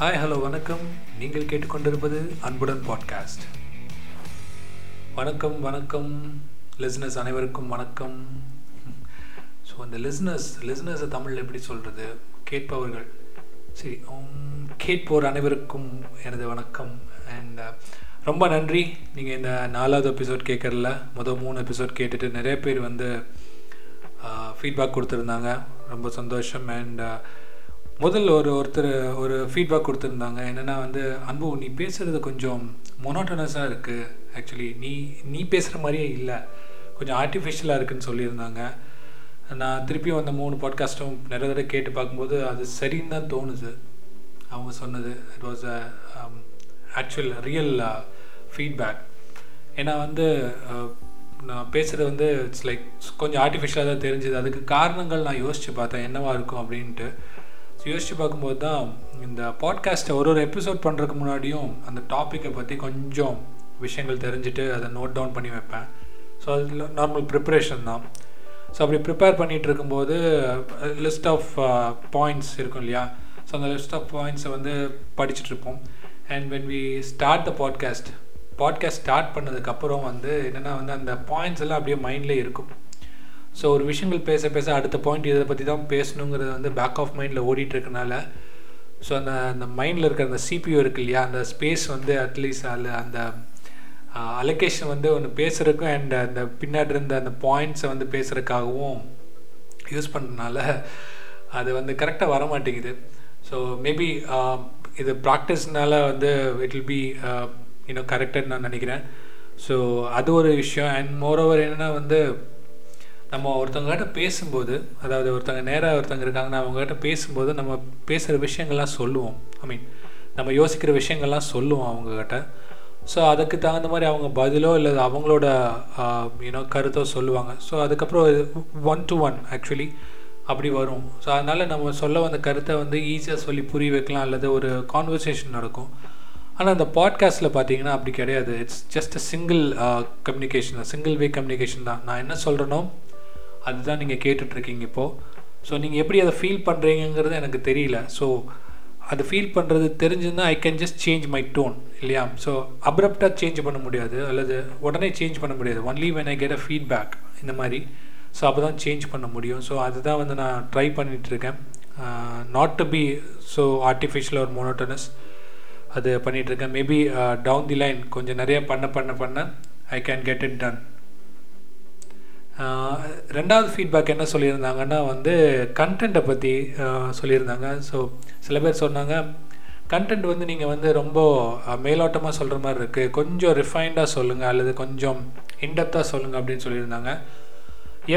Hi hello வணக்கம். நீங்கள் கேட்டுக்கொண்டிருப்பது அன்புடன் பாட்காஸ்ட் வணக்கம் வணக்கம். லிஸ்னஸ் அனைவருக்கும் வணக்கம். ஸோ அந்த லிஸ்னஸ் லிஸ்னஸை தமிழில் எப்படி சொல்கிறது கேட்பவர்கள். சரி கேட்போர் அனைவருக்கும் எனது வணக்கம். அண்ட் uh, ரொம்ப நன்றி. நீங்கள் இந்த நாலாவது எபிசோட் கேட்கறல மொதல் மூணு எபிசோட் கேட்டுட்டு நிறைய பேர் வந்து uh, ஃபீட்பேக் கொடுத்துருந்தாங்க. ரொம்ப சந்தோஷம். அண்ட் முதல்ல ஒரு ஒருத்தர் ஒரு ஃபீட்பேக் கொடுத்துருந்தாங்க. என்னென்னா வந்து அன்பு நீ பேசுகிறது கொஞ்சம் மொனோட்டனஸாக இருக்குது ஆக்சுவலி நீ நீ பேசுகிற மாதிரியே இல்லை. கொஞ்சம் ஆர்டிஃபிஷியலாக இருக்குன்னு சொல்லியிருந்தாங்க. நான் திருப்பியும் அந்த மூணு பாட்காஸ்ட்டும் நிறைய தடவை கேட்டு பார்க்கும்போது அது சரின்னு தான் தோணுது. அவங்க சொன்னது it was a actual real feedback ஏன்னா வந்து uh, நான் பேசுகிறது வந்து இட்ஸ் லைக் கொஞ்சம் ஆர்டிஃபிஷியலாக தான் தெரிஞ்சுது. அதுக்கு காரணங்கள் நான் யோசித்து பார்த்தேன். என்னவா இருக்கும் அப்படின்ட்டு. ஸோ யோசித்து பார்க்கும்போது தான் இந்த பாட்காஸ்ட்டை ஒரு ஒரு எபிசோட் பண்ணுறதுக்கு முன்னாடியும் அந்த டாப்பிக்கை பற்றி கொஞ்சம் விஷயங்கள் தெரிஞ்சுட்டு அதை நோட் டவுன் பண்ணி வைப்பேன். ஸோ அது நார்மல் ப்ரிப்பரேஷன் தான். ஸோ அப்படி ப்ரிப்பேர் பண்ணிகிட்டு இருக்கும்போது லிஸ்ட் ஆஃப் பாயிண்ட்ஸ் இருக்கும் இல்லையா? ஸோ அந்த லிஸ்ட் ஆஃப் பாயிண்ட்ஸை வந்து படிச்சுட்டு இருப்போம். And when we start the podcast podcast start பண்ணதுக்கப்புறம் வந்து என்னென்னா வந்து அந்த பாயிண்ட்ஸ் எல்லாம் அப்படியே மைண்ட்லேயே இருக்கும். ஸோ ஒரு விஷயங்கள் பேச பேச அடுத்த பாயிண்ட் இதை பற்றி தான் பேசணுங்கிறது வந்து பேக் ஆஃப் மைண்டில் ஓடிட்டு இருக்கனால ஸோ அந்த அந்த மைண்டில் இருக்கிற அந்த சிபியூ இருக்கு இல்லையா அந்த ஸ்பேஸ் வந்து அட்லீஸ்ட் அதில் அந்த அலொகேஷன் வந்து ஒன்று பேசுகிறதுக்கும் அண்ட் அந்த பின்னாடி இருந்த அந்த பாயிண்ட்ஸை வந்து பேசுகிறதுக்காகவும் யூஸ் பண்ணுறதுனால அது வந்து கரெக்டாக வர மாட்டேங்குது. ஸோ மேபி இது ப்ராக்டிஸ்னால வந்து இட் வில் பி இன்னும் கரெக்டுன்னு நான் நினைக்கிறேன். ஸோ அது ஒரு விஷயம் அண்ட் மோரோவர் என்னென்னா வந்து நம்ம ஒருத்தவங்ககிட்ட பேசும்போது அதாவது ஒருத்தங்க நேராக ஒருத்தங்க இருக்காங்கன்னா அவங்ககிட்ட பேசும்போது நம்ம பேசுகிற விஷயங்கள்லாம் சொல்லுவோம். ஐ மீன் நம்ம யோசிக்கிற விஷயங்கள்லாம் சொல்லுவோம் அவங்கக்கிட்ட ஸோ அதுக்கு தகுந்த மாதிரி அவங்க பதிலோ இல்லை அவங்களோட யூனோ கருத்தோ சொல்லுவாங்க. ஸோ அதுக்கப்புறம் ஒன் டு ஒன் ஆக்சுவலி அப்படி வரும். ஸோ அதனால் நம்ம சொல்ல வந்த கருத்தை வந்து ஈஸியாக சொல்லி புரிய வைக்கலாம் அல்லது ஒரு கான்வர்சேஷன் நடக்கும். ஆனால் அந்த பாட்காஸ்ட்டில் பார்த்தீங்கன்னா அப்படி கிடையாது. It's just a single communication single way communication தான். நான் என்ன சொல்கிறேனோ அதுதான் நீங்கள் கேட்டுட்ருக்கீங்க இப்போது ஸோ நீங்கள் எப்படி அதை ஃபீல் பண்ணுறீங்கிறது எனக்கு தெரியல. ஸோ அது ஃபீல் பண்ணுறது தெரிஞ்சுன்னா I can just change my tone இல்லையா? ஸோ அப்ரப்டாக சேஞ்ச் பண்ண முடியாது. அல்லது உடனே சேஞ்ச் பண்ண முடியாது. Only when I get a feedback இந்த மாதிரி. ஸோ அப்போ தான் சேஞ்ச் பண்ண முடியும். ஸோ அதுதான் வந்து நான் ட்ரை பண்ணிகிட்ருக்கேன் not to be so artificial ஒரு மோனோட்டனஸ் அது பண்ணிகிட்ருக்கேன் மேபி டவுன் தி லைன் கொஞ்சம் நிறைய பண்ண பண்ண பண்ண I can get it done ரெண்டாவது ஃபீட்பேக் என்ன சொல்லியிருந்தாங்கன்னா வந்து கண்டென்ட்டை பற்றி சொல்லியிருந்தாங்க. ஸோ சில பேர் சொன்னாங்க கண்டென்ட் வந்து நீங்கள் வந்து ரொம்ப மேலோட்டமாக சொல்கிற மாதிரி இருக்குது கொஞ்சம் ரிஃபைண்டாக சொல்லுங்கள் அல்லது கொஞ்சம் இன்டெப்த்தாக சொல்லுங்கள் அப்படின்னு சொல்லியிருந்தாங்க.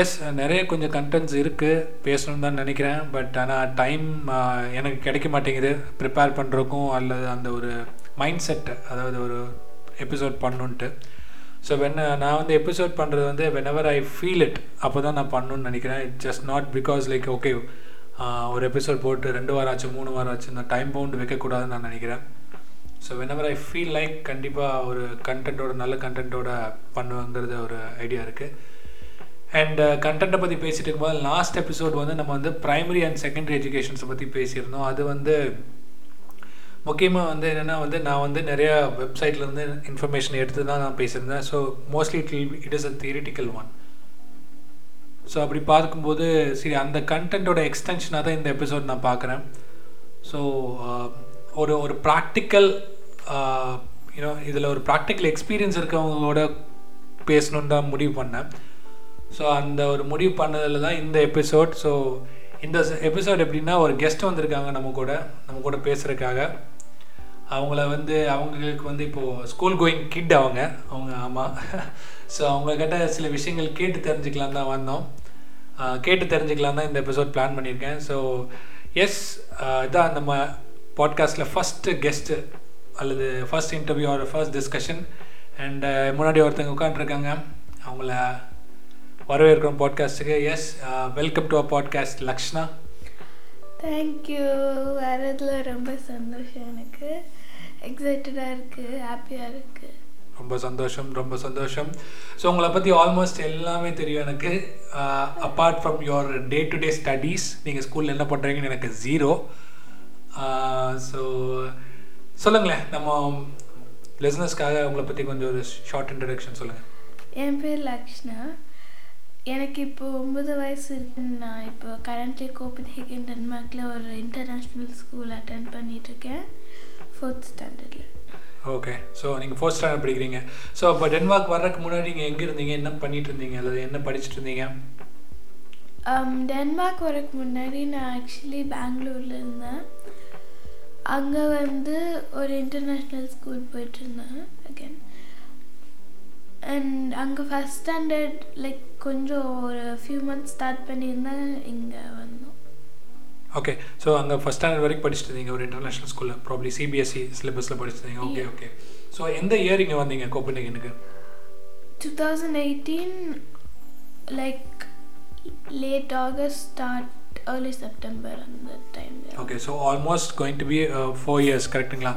எஸ் நிறைய கொஞ்சம் கண்டென்ட்ஸ் இருக்குது பேசணும்னு தான் நினைக்கிறேன். பட் ஆனால் டைம் எனக்கு கிடைக்க மாட்டேங்குது. ப்ரிப்பேர் பண்ணுறக்கும் அல்லது அந்த ஒரு மைண்ட் செட் அதாவது ஒரு எபிசோட் பண்ணுன்ட்டு ஸோ வென் uh, நான் வந்து எபிசோட் பண்ணுறது வந்து whenever I feel it அப்போ தான் நான் பண்ணணும்னு நினைக்கிறேன். It just not because like okay ஒரு எபிசோட் போட்டு ரெண்டு வாரம் ஆச்சு மூணு வாரம் ஆச்சு நான் டைம் பவுண்ட் வைக்கக்கூடாதுன்னு நான் நினைக்கிறேன். So whenever I feel like கண்டிப்பாக ஒரு கண்டென்ட்டோட நல்ல கண்டென்ட்டோட பண்ணுவேங்கிறது ஒரு ஐடியா இருக்குது அண்ட் கண்டென்ட்டை பற்றி பேசிட்டு இருக்கும்போது லாஸ்ட் எபிசோட் வந்து நம்ம வந்து ப்ரைமரி அண்ட் செகண்டரி எஜுகேஷன்ஸை பற்றி பேசியிருந்தோம். அது வந்து முக்கியமாக வந்து என்னென்னா வந்து நான் வந்து நிறையா வெப்சைட்லேருந்து இன்ஃபர்மேஷன் எடுத்து தான் நான் பேசியிருந்தேன். So mostly it it is a theoretical one so அப்படி பார்க்கும்போது சரி அந்த கண்டென்ட்டோட எக்ஸ்டென்ஷனாக தான் இந்த எபிசோட் நான் பார்க்குறேன். ஸோ ஒரு ஒரு ப்ராக்டிக்கல் யூனோ இதில் ஒரு ப்ராக்டிக்கல் எக்ஸ்பீரியன்ஸ் இருக்கவங்களோட பேசணுன்னு தான் முடிவு பண்ணேன். ஸோ அந்த ஒரு முடிவு பண்ணதில் தான் இந்த எபிசோட் ஸோ இந்த எபிசோட் எப்படின்னா ஒரு கெஸ்ட் வந்திருக்காங்க நம்ம கூட நம்ம கூட பேசுகிறதுக்காக அவங்கள வந்து அவங்களுக்கு வந்து இப்போது ஸ்கூல் கோயிங் கிட் அவங்க அவங்க ஆமாம் ஸோ அவங்கக்கிட்ட சில விஷயங்கள் கேட்டு தெரிஞ்சுக்கலாம் தான் வந்தோம். கேட்டு தெரிஞ்சுக்கலாம் தான் இந்த எபிசோட் பிளான் பண்ணியிருக்கேன். ஸோ எஸ் இதான் நம்ம பாட்காஸ்ட்டில் ஃபஸ்ட்டு கெஸ்ட்டு அல்லது first interview or first discussion and முன்னாடி ஒருத்தங்க உட்காந்துருக்காங்க அவங்கள வரவேற்கிறோம் பாட்காஸ்ட்டுக்கு yes welcome to a podcast Lakshna thank you வரதுல ரொம்ப சந்தோஷம் எனக்கு. எக்ஸைட்டடாக இருக்குது ஹாப்பியாக இருக்குது ரொம்ப சந்தோஷம் ரொம்ப சந்தோஷம். ஸோ உங்களை பற்றி ஆல்மோஸ்ட் எல்லாமே தெரியும் எனக்கு. Apart from your day to day studies நீங்கள் ஸ்கூலில் என்ன பண்ணுறீங்கன்னு எனக்கு ஜீரோ ஸோ சொல்லுங்களேன் நம்ம லிசனஸ்க்காக உங்களை பற்றி கொஞ்சம் ஒரு ஷார்ட் இன்ட்ரடக்ஷன் சொல்லுங்கள் என் பேர் லக்ஷ்ணா. எனக்கு இப்போ ஒன்பது வயசு இருக்குன்னு நான் இப்போ கரண்ட்லி கோப்பன்ஹேகன் டென்மார்க்கில் ஒரு இன்டர்நேஷ்னல் ஸ்கூல் அட்டன் பண்ணிகிட்ருக்கேன் ஃபோர்த் ஸ்டாண்டர்டில் ஓகே ஸோ நீங்கள் ஃபோர்த் ஸ்டாண்டர்ட் படிக்கிறீங்க. ஸோ அப்போ டென்மார்க் வர்றதுக்கு முன்னாடி நீங்கள் எங்கே இருந்தீங்க? என்ன பண்ணிட்டு இருந்தீங்க அல்லது என்ன படிச்சுட்டு இருந்தீங்க டென்மார்க் வரக்கு முன்னாடி நான் ஆக்சுவலி பெங்களூரில் இருந்தேன். அங்கே வந்து ஒரு இன்டர்நேஷ்னல் ஸ்கூல் போயிட்டு இருந்தேன் அகேன் அண்ட் அங்கே ஃபஸ்ட் ஸ்டாண்டர்ட் லைக் கொஞ்சம் ஒரு ஃபியூ மந்த்ஸ் ஸ்டார்ட் பண்ணியிருந்தேன். இங்கே ஓகே ஸோ அங்கே ஃபஸ்ட் ஸ்டாண்டர்ட் வரைக்கும் படிச்சுட்டு இருந்தீங்க ஒரு இன்டர்நேஷனல் ஸ்கூலில் ப்ராப்ளி சிபிஎஸ்சி சிலபஸில் படிச்சுட்டு இருந்தீங்க ஓகே. ஓகே ஸோ எந்த இயர் இங்கே வந்தீங்க கோப்பன்ஹேகனுக்கு? Two thousand eighteen like late August start early September அந்த டைமில் okay so almost going to be four years கரெக்ட்டுங்களா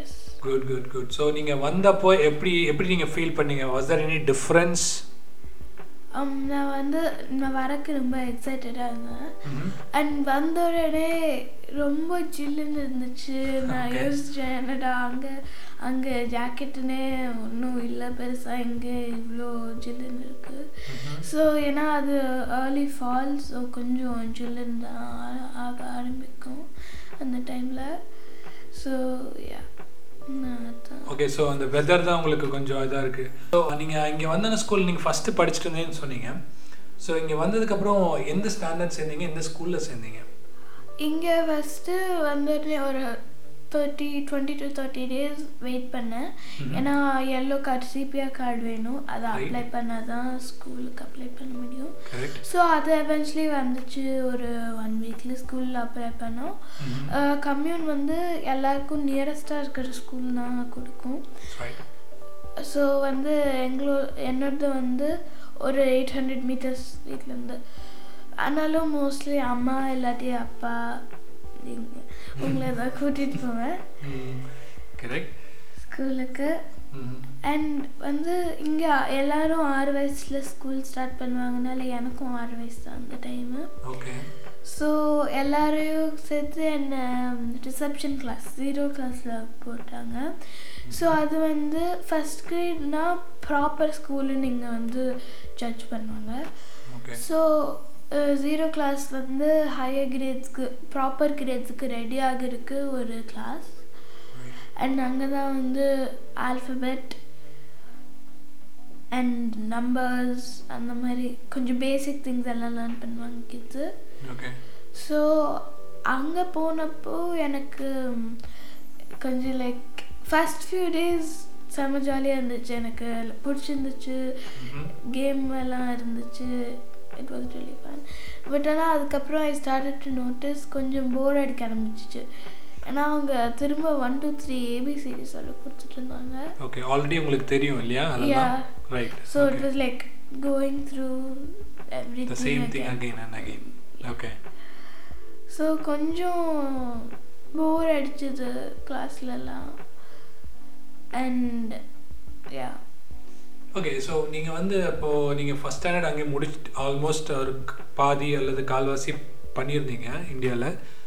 yes good good good so நீங்கள் வந்தப்போ எப்படி எப்படி நீங்கள் ஃபீல் பண்ணீங்க? வாஸ் தர் எனி டிஃப்ரென்ஸ் நான் வந்து நான் வரக்கு ரொம்ப எக்ஸைட்டடாக இருந்தேன். அண்ட் வந்த உடனே ரொம்ப ஜில்லுன்னு இருந்துச்சு. நான். யோசித்தேன் என்னடா அங்கே அங்கே ஜாக்கெட்டுனே ஒன்றும் இல்லை பெருசாக இங்கே இவ்வளோ ஜில்லுன்னு இருக்குது ஸோ ஏன்னா அது ஏர்லி ஃபால் ஸோ கொஞ்சம் ஜில்லுன்னு தான் ஆக ஆரம்பிக்கும் அந்த டைமில் ஸோ யா நான் ஓகே ஸோ அந்த வெதர் தான் உங்களுக்கு கொஞ்சம் இதாக இருக்குது ஸோ நீங்கள் இங்கே வந்த ஸ்கூல் நீங்கள் ஃபஸ்ட்டு படிச்சுட்டு இருந்தேன்னு சொன்னீங்க. ஸோ இங்கே வந்ததுக்கப்புறம் எந்த ஸ்டாண்டர்ட் சேர்ந்தீங்க? எந்த ஸ்கூலில் சேர்ந்தீங்க? இங்கே ஃபஸ்ட்டு வந்துட்டு ஒரு thirty twenty to thirty days wait பண்ணேன். ஏன்னா எல்லோ கார்டு சிபிஆர் கார்டு வேணும். அதை. அப்ளை பண்ணால் தான் ஸ்கூலுக்கு அப்ளை பண்ண முடியும். ஸோ அது எவென்ச்சுவலி வந்துச்சு. ஒரு ஒன் வீக்கில் ஸ்கூலில் அப்ளை பண்ணோம். கம்யூன் வந்து எல்லாருக்கும் நியரஸ்டாக இருக்கிற ஸ்கூல் தான் கொடுக்கும். ஸோ வந்து எங்களோ என்னோடது வந்து ஒரு எயிட் ஹண்ட்ரட் மீட்டர்ஸ் வீட்டிலேருந்து ஆனாலும் மோஸ்ட்லி அம்மா இல்லாட்டி அப்பா உங்களை தான் கூட்டிகிட்டு போவேன். ஸ்கூலுக்கு. அண்ட் வந்து இங்கே எல்லாரும் ஆறு வயசில் ஸ்கூல் ஸ்டார்ட் பண்ணுவாங்கனால எனக்கும் ஆறு வயசு தான் அந்த டைமு ஸோ எல்லாரையும் சேர்த்து என்ன ரிசப்ஷன் கிளாஸ் ஜீரோ கிளாஸில் போட்டாங்க. ஸோ அது வந்து ஃபஸ்ட் கிரேட்னா ப்ராப்பர் ஸ்கூலுன்னு இங்கே வந்து ஜட்ஜ் பண்ணுவாங்க. ஸோ ஜீரோ கிளாஸ் வந்து ஹையர் கிரேட்ஸ்க்கு ப்ராப்பர் கிரேட்ஸுக்கு ரெடி ஆகிறதுக்கு ஒரு கிளாஸ் அண்ட் அங்கே தான் வந்து ஆல்ஃபபெட் அண்ட் நம்பர்ஸ் அந்த மாதிரி கொஞ்சம் பேசிக் திங்ஸ் எல்லாம் லேர்ன் பண்ணுவாங்க கிட்ஸு ஸோ அங்கே போனப்போ எனக்கு கொஞ்சம் லைக் ஃபஸ்ட் ஃபியூ டேஸ் செம்ம ஜாலியாக இருந்துச்சு. எனக்கு பிடிச்சிருந்துச்சு. கேம் எல்லாம் இருந்துச்சு. It was really fun but ஆனால் அதுக்கப்புறம் ஐ ஸ்டார்டட் டு நோட்டீஸ் கொஞ்சம் போர் அடிக்க ஆரம்பிச்சிச்சு. ஏன்னா அவங்க திரும்ப ஒன் டூ த்ரீ ஏபிசிடி சொல்ல கொடுத்துட்டு இருந்தாங்க. ஓகே ஆல்ரெடி உங்களுக்கு தெரியும் இல்லையா? Yeah. Right so it was like going through every the same thing again and again okay so கொஞ்சம் போர் அடிச்சது கிளாஸ்லலாம் அண்ட் யா ஓகே ஸோ நீங்கள் வந்து அப்போது நீங்கள் ஃபஸ்ட் ஸ்டாண்டர்ட் அங்கே முடிச்சுட்டு ஆல்மோஸ்ட் ஒரு பாதி அல்லது கால்வாசி பண்ணியிருந்தீங்க இந்தியாவில்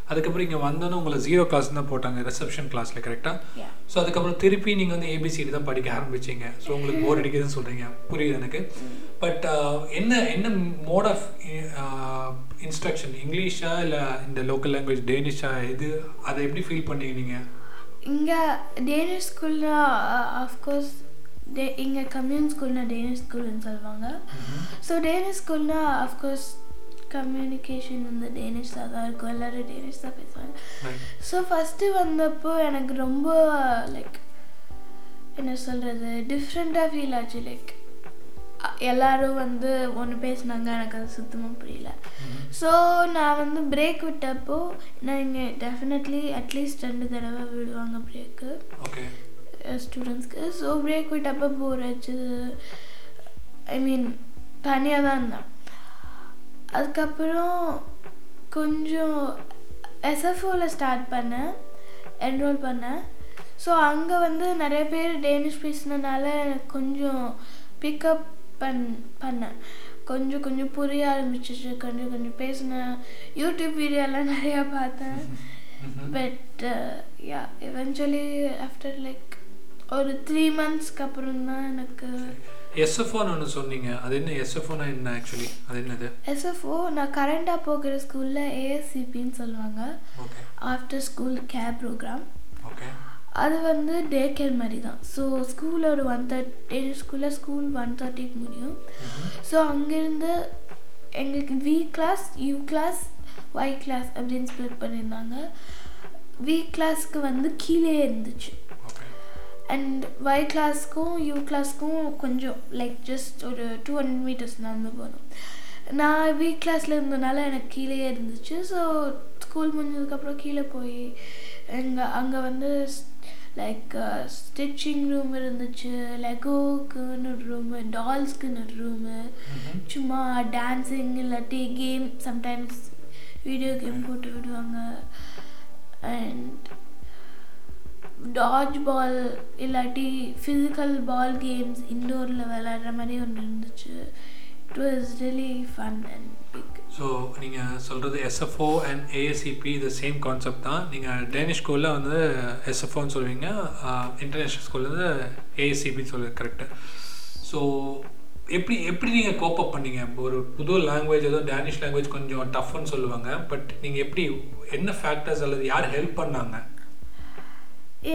அதுக்கப்புறம் இங்கே வந்தோன்னே உங்களை ஜீரோ கிளாஸ் தான் போட்டாங்க ரிசப்ஷன் கிளாஸில் கரெக்டாக ஸோ அதுக்கப்புறம் திருப்பி நீங்கள் வந்து ஏபிசிடி தான் படிக்க ஆரம்பிச்சீங்க. ஸோ உங்களுக்கு போர் அடிக்குதுன்னு சொல்கிறீங்க புரியுது எனக்கு. பட் என்ன என்ன மோட் ஆஃப் இன்ஸ்ட்ரக்ஷன் இங்கிலீஷா இல்லை இந்த லோக்கல் லாங்குவேஜ் டேனிஷா இது அதை எப்படி ஃபீல் பண்ணீங்க நீங்கள் இங்கே டேனிஷ் ஸ்கூல்னா ஆஃப்கோர்ஸ் டே இங்கே கம்யூன் ஸ்கூல்னா டேனிஷ் ஸ்கூல்னு சொல்லுவாங்க. ஸோ டேனிஷ் ஸ்கூல்னா ஆஃப்கோர்ஸ் கம்யூனிகேஷன் வந்து டேனிஷாக தான் இருக்கும். எல்லோரும் டேனிஷ் தான் பேசுவாங்க. ஸோ ஃபஸ்ட்டு வந்தப்போ எனக்கு ரொம்ப லைக் என்ன சொல்கிறது டிஃப்ரெண்ட்டாக ஃபீல் ஆச்சு. லைக் எல்லாரும் வந்து ஒன்று பேசுனாங்க. எனக்கு அது சுத்தமாக புரியல. ஸோ நான் வந்து பிரேக் விட்டப்போ நான் இங்கே டெஃபினெட்லி அட்லீஸ்ட் ரெண்டு தடவை விடுவாங்க பிரேக்கு ஓகே ஸ்டூடெண்ட்ஸ்க்கு ஸோ பிரேக் விட்டப்போ போர் ஆச்சுது ஐ மீன் தனியாக தான் இருந்தேன் அதுக்கப்புறம் கொஞ்சம் எஸ்எஃப்ஓவில் ஸ்டார்ட் பண்ணேன் என்ரோல் பண்ணேன் ஸோ அங்கே வந்து நிறைய பேர் டேனிஷ் பேசினனால எனக்கு கொஞ்சம் பிக்கப் பண் பண்ணேன் கொஞ்சம் கொஞ்சம் புரிய ஆரம்பிச்சிச்சு கொஞ்சம் கொஞ்சம் பேசினேன் யூடியூப் வீடியோலாம் நிறையா பார்த்தேன் but yeah eventually after like ஒரு த்ரீ மந்த்ஸ்க்கு அப்புறம் தான் எனக்கு எஸ்எஃப்ஓன்னு ஒன்று சொன்னீங்க. அது என்ன எஸ்எஃப்ஓனா என்ன ஆக்சுவலி அது என்னது? எஸ்எஃப்ஓ நான் கரண்டாக போகிற ஸ்கூலில் ஏஎஸ்சிபின்னு சொல்லுவாங்க. After school care program okay அது வந்து டே கேர் மாதிரி தான். ஸோ ஸ்கூல் ஒரு ஒன் தேர்ட்டி ஸ்கூலில் ஸ்கூல் ஒன் தேர்ட்டிக்கு முடியும். ஸோ அங்கேருந்து எங்களுக்கு V class U class Y class அப்படின்னு ஸ்ப்ளிட் பண்ணியிருந்தாங்க. வி கிளாஸ்க்கு வந்து கீழே இருந்துச்சு. அண்ட் ஒய் கிளாஸ்க்கும் யூ கிளாஸ்க்கும் கொஞ்சம் லைக் ஜஸ்ட் ஒரு டூ ஹண்ட்ரட் மீட்டர்ஸ் நடந்து போகணும் நான் வி கிளாஸில் இருந்தனால எனக்கு கீழே இருந்துச்சு. ஸோ ஸ்கூல் முடிஞ்சதுக்கப்புறம் கீழே போய் எங்கள் அங்கே வந்து லைக் ஸ்டிச்சிங் ரூம் இருந்துச்சு. லெகோக்குன்னு ஒரு ரூமு டால்ஸ்க்குன்னு ஒரு ரூமு சும்மா டான்ஸிங் இல்லாட்டி கேம் சம்டைம்ஸ் வீடியோ கேம் போட்டு விடுவாங்க. அண்ட் டாஜ் பால் இல்லாட்டி ஃபிசிக்கல் பால் கேம்ஸ் இண்டோரில் விளையாடுற மாதிரி ஒன்று இருந்துச்சு. It was really fun and big so நீங்கள் சொல்கிறது எஸ்எஃப்ஓ அண்ட் ஏஎஸ்சிபி இது சேம் கான்செப்ட் தான். நீங்கள் டேனிஷ் ஸ்கூலில் வந்து எஸ்எஃப்ஓன்னு சொல்லுவீங்க. இன்டர்நேஷ்னல் ஸ்கூலில் வந்து ஏஎஸ்சிபின்னு சொல்லுவீங்க கரெக்டு ஸோ எப்படி எப்படி நீங்கள் கோப்பப் பண்ணீங்க? இப்போ ஒரு புது லாங்குவேஜ் ஏதோ டேனிஷ் லாங்குவேஜ் கொஞ்சம் டஃப்னு சொல்லுவாங்க. பட் நீங்கள் எப்படி என்ன ஃபேக்டர்ஸ் அல்லது யார் ஹெல்ப் பண்ணாங்க?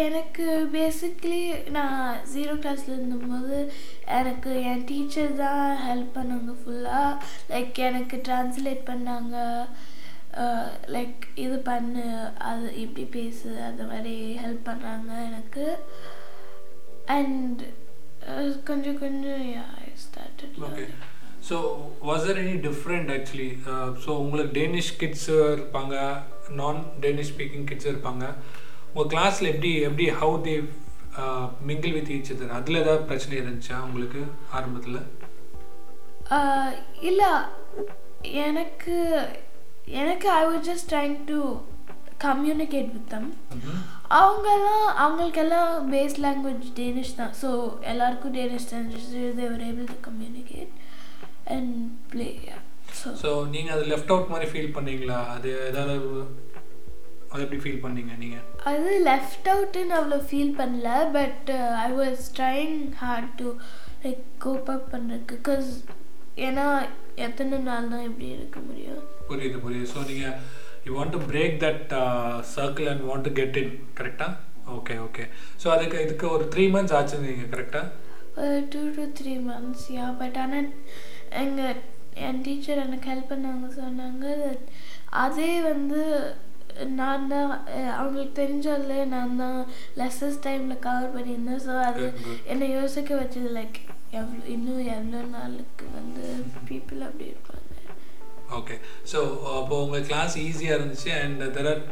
எனக்கு பேசிக்லி நான் ஜீரோ கிளாஸில் இருந்தபோது எனக்கு என் டீச்சர் தான் ஹெல்ப் பண்ணாங்க ஃபுல்லாக லைக் எனக்கு ட்ரான்ஸ்லேட் பண்ணாங்க. லைக் இது பண்ணு அது இப்படி பேசு அந்த மாதிரி ஹெல்ப் பண்ணாங்க எனக்கு. அண்ட் கொஞ்சம் கொஞ்சம் started okay so was or any different actually so உங்களுக்கு டேனிஷ் கிட்ஸ் இருப்பாங்க நான் டேனிஷ் ஸ்பீக்கிங் கிட்ஸ் இருப்பாங்க. உங்கள் கிளாஸில் எப்படி எப்படி how they mingle with each other அதில் ஏதாவது பிரச்சனை இருந்துச்சா உங்களுக்கு ஆரம்பத்தில்? இல்லை. எனக்கு எனக்கு I was just trying to communicate with them அவங்கெல்லாம் அவங்களுக்கெல்லாம் பேஸ் லாங்குவேஜ் டேனிஷ் தான். ஸோ எல்லாருக்கும் டேனிஷ் தெரிஞ்சிச்சு they were able to communicate and play so so நீங்கள் அது லெஃப்ட் அவுட் மாதிரி ஃபீல் பண்ணீங்களா? அது ஏதாவது அது எப்படி ஃபீல் பண்ணீங்க நீங்கள் அது லெஃப்ட் அவுட்டுன்னு அவ்வளோ ஃபீல் பண்ணல but I was trying hard to like cope up பண்ணுறதுக்கு பிகாஸ் ஏன்னா எத்தனை நாள் தான் இப்படி இருக்க முடியும்? புரியுது புரியுது. ஸோ நீங்கள் you want to break that circle and want to get in கரெக்டாக ஓகே ஓகே ஸோ அதுக்கு இதுக்கு ஒரு த்ரீ மந்த்ஸ் ஆச்சு நீங்கள் கரெக்டாக two to three months yeah but ஆனால் எங்கள் என் டீச்சர் எனக்கு ஹெல்ப் பண்ணாங்க சொன்னாங்க அதே வந்து நான் தான் அவங்களுக்கு தெரிஞ்சால நான் தான் லெசஸ் டைமில் கவர் பண்ணியிருந்தேன். ஸோ அது. என்னை யோசிக்க வச்சது லைக் எவ்வளோ இன்னும் எவ்வளோ நாளுக்கு வந்து பீப்புள் அப்படி இருப்பாங்க. ஓகே ஸோ அப்போ உங்கள் கிளாஸ் ஈஸியாக இருந்துச்சு அண்ட் தெர் ஆர்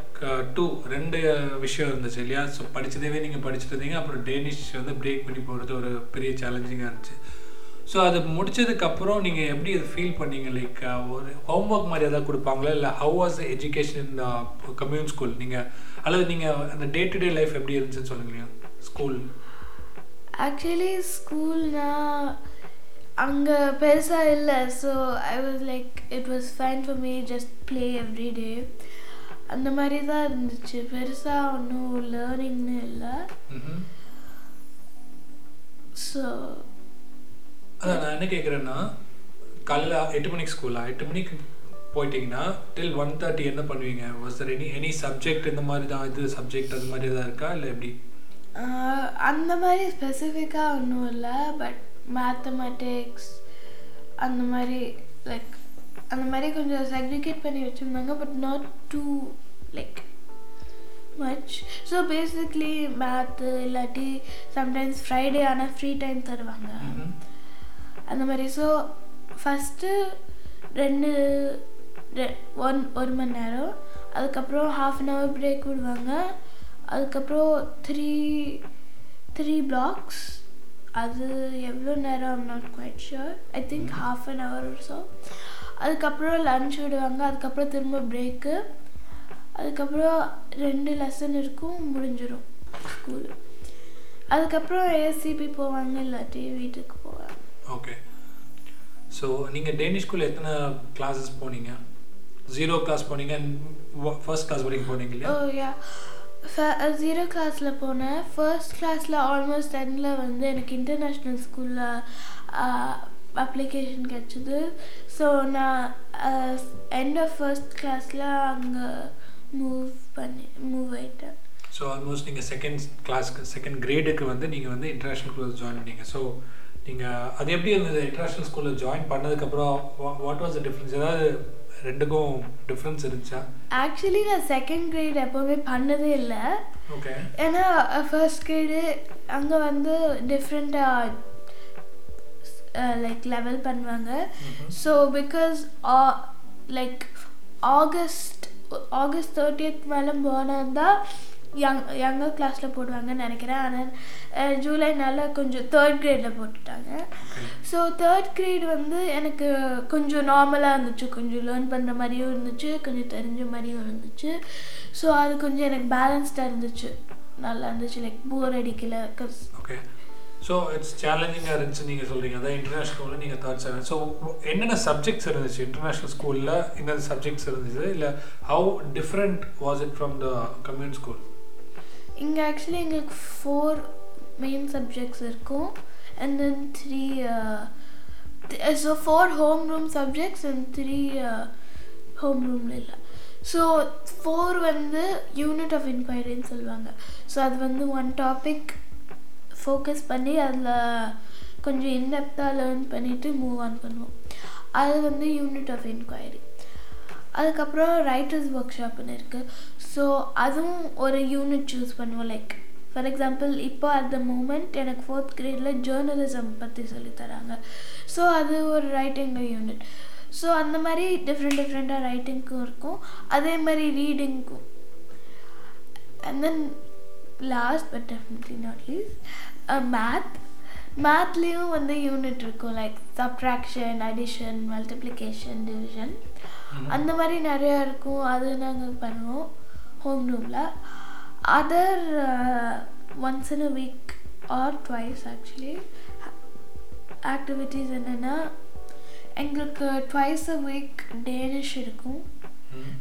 டூ ரெண்டு விஷயம் இருந்துச்சு இல்லையா? ஸோ படிச்சதேவே நீங்கள் படிச்சுட்டு இருந்தீங்க அப்புறம் டேனிஷ் வந்து பிரேக் பண்ணி போகிறது ஒரு பெரிய சேலஞ்சிங்காக இருந்துச்சு. ஸோ அது முடிச்சதுக்கப்புறம் நீங்கள் எப்படி அதை ஃபீல் பண்ணீங்க? லைக் ஒரு ஹோம்ஒர்க் மாதிரி எதாவது கொடுப்பாங்களா? இல்லை ஹவ் வாஸ் எஜுகேஷன் இந்த கம்யூன் ஸ்கூல் நீங்கள் அல்லது நீங்கள் அந்த டே டு டே லைஃப் எப்படி இருந்துச்சுன்னு சொல்லுங்களேன் ஸ்கூல் ஆக்சுவலி ஸ்கூல்னா அங்கே பெருசாக இல்லை. So I was like it was fine for me just play every day அந்த மாதிரி தான் இருந்துச்சு. பெருசாக ஒன்றும் லேர்னிங்னு இல்லை. ஸோ அதான் நான் என்ன கேட்குறேன்னா காலைல எட்டு மணிக்கு ஸ்கூலா எட்டு மணிக்கு போயிட்டீங்கன்னா டில் ஒன் தேர்ட்டி என்ன பண்ணுவீங்க? Was there any any subject இந்த மாதிரி தான் இது சப்ஜெக்ட் அது மாதிரி எதாவது இருக்கா? இல்லை எப்படி? அந்த மாதிரி ஸ்பெசிஃபிக்காக ஒன்றும் இல்லை பட் மேத்தமெட்டிக்ஸ் அந்த மாதிரி லைக் அந்த மாதிரி கொஞ்சம் செக்ரிகேட் பண்ணி வச்சுருந்தாங்க but not too like much so basically math இல்லாட்டி சம்டைம்ஸ் ஃப்ரைடே ஆனால் ஃப்ரீ டைம் தருவாங்க. அந்த மாதிரி. ஸோ ஃபஸ்ட்டு ரெண்டு ரெ- ஒன் ஒரு மணி நேரம். அதுக்கப்புறம் ஹாஃப் அன் ஹவர் பிரேக் விடுவாங்க. அதுக்கப்புறம் த்ரீ த்ரீ பிளாக்ஸ் அது எவ்வளோ நேரம்? I'm not quite sure I think half an hour so அதுக்கப்புறம் லன்ச் விடுவாங்க. அதுக்கப்புறம் திரும்ப பிரேக்கு அதுக்கப்புறம் ரெண்டு லெசன் இருக்கும். முடிஞ்சிடும் ஸ்கூலு அதுக்கப்புறம் ஏஎஸ்சிபி போவாங்க இல்லாட்டி வீட்டுக்கு ஓகே ஸோ நீங்கள் டேனிஷ் ஸ்கூல் எத்தனை கிளாஸஸ் போனீங்க? ஜீரோ கிளாஸ் போனீங்க ஃபர்ஸ்ட் கிளாஸ் வரைக்கும் போனீங்க இல்லையா? ஜீரோ கிளாஸில் போனேன். ஃபர்ஸ்ட் கிளாஸில் ஆல்மோஸ்ட் டென்னில் வந்து எனக்கு இன்டர்நேஷ்னல் ஸ்கூலில் அப்ளிகேஷன் கிடச்சிது. ஸோ நான் எண்ட் ஆஃப் ஃபர்ஸ்ட் கிளாஸில் அங்கே மூவ் பண்ணி மூவ் ஆயிட்டேன். ஸோ ஆல்மோஸ்ட் நீங்கள் செகண்ட் கிளாஸ்க்கு செகண்ட் கிரேடுக்கு வந்து நீங்கள் வந்து இன்டர்நேஷ்னல் ஸ்கூலில் ஜாயின் பண்ணீங்க. ஸோ நீங்கள் அது எப்படி இருந்தது? இன்டர்நேஷ்னல் ஸ்கூலில் ஜாயின் பண்ணதுக்கப்புறம் வாட் வாஸ் த டிஃப்ரென்ஸ் ஏதாவது ரெண்டுக்கும் டிஃப்ரென்ஸ் இருந்துச்சா? ஆக்சுவலி நான் செகண்ட் கிரேட் எப்போவுமே பண்ணதே இல்லை. ஓகே ஏன்னா ஃபர்ஸ்ட் கிரேடு அங்கே வந்து டிஃப்ரெண்ட்டாக லைக் லெவல் பண்ணுவாங்க. So because like August August thirtieth மேலே போனால் தான் யங் யங்கர் கிளாஸில் போடுவாங்கன்னு நினைக்கிறேன். ஆனால் ஜூலைனால கொஞ்சம் தேர்ட் கிரேடில் போட்டுட்டாங்க. ஸோ தேர்ட் கிரேட் வந்து எனக்கு கொஞ்சம் நார்மலாக இருந்துச்சு. கொஞ்சம் லேர்ன் பண்ணுற மாதிரியும் இருந்துச்சு. கொஞ்சம் தெரிஞ்ச மாதிரியும் இருந்துச்சு. ஸோ அது கொஞ்சம் எனக்கு பேலன்ஸ்டாக இருந்துச்சு. நல்லா இருந்துச்சு. லைக் போர் அடிக்கல. கஸ் ஓகே ஸோ இட்ஸ் சேலஞ்சிங்காக இருந்துச்சு நீங்கள் சொல்கிறீங்க அதான் இன்டர்நேஷ்னல் ஸ்கூலில் நீங்கள் தேர்ட் செவன் ஸோ என்னென்ன சப்ஜெக்ட்ஸ் இருந்துச்சு? இன்டர்நேஷ்னல் ஸ்கூலில் இந்த சப்ஜெக்ட்ஸ் இருந்துச்சு? இல்லை how different was it from the commune school இங்கே ஆக்சுவலி எங்களுக்கு ஃபோர் மெயின் சப்ஜெக்ட்ஸ் இருக்கும். And then three so four home room subjects and three home ரூமில் இல்லை. ஸோ ஃபோர் வந்து யூனிட் ஆஃப் இன்கொயரின்னு சொல்லுவாங்க. ஸோ அது வந்து ஒன் டாபிக் ஃபோக்கஸ் பண்ணி அதில் கொஞ்சம் இன்டெப்த்தாக லேர்ன் பண்ணிவிட்டு மூவ் ஆன் பண்ணுவோம். அது வந்து யூனிட் ஆஃப் என்கொயரி அதுக்கப்புறம் ரைட்டர்ஸ் ஒர்க் ஷாப்னு இருக்குது ஸோ அதுவும் ஒரு யூனிட் சூஸ் பண்ணுவோம். லைக் ஃபார் எக்ஸாம்பிள் இப்போ அட் த மூமெண்ட் எனக்கு ஃபோர்த் கிரேடில் ஜேர்னலிசம் பற்றி சொல்லித்தராங்க ஸோ அது ஒரு ரைட்டிங் யூனிட் ஸோ அந்த மாதிரி டிஃப்ரெண்ட் டிஃப்ரெண்ட்டாக ரைட்டிங்க்கும் இருக்கும். அதே மாதிரி ரீடிங்க்கும் and then last but definitely not least math மேத்லேயும் வந்து யூனிட் இருக்கும். Like subtraction addition multiplication division அந்த மாதிரி நிறையா இருக்கும். அது நாங்கள் பண்ணுவோம். ஹோம் ரூமில் other once in a week or twice actually activities என்னென்னா எங்களுக்கு ட்வைஸ் அ வீக் டேனிஷ் இருக்கும்.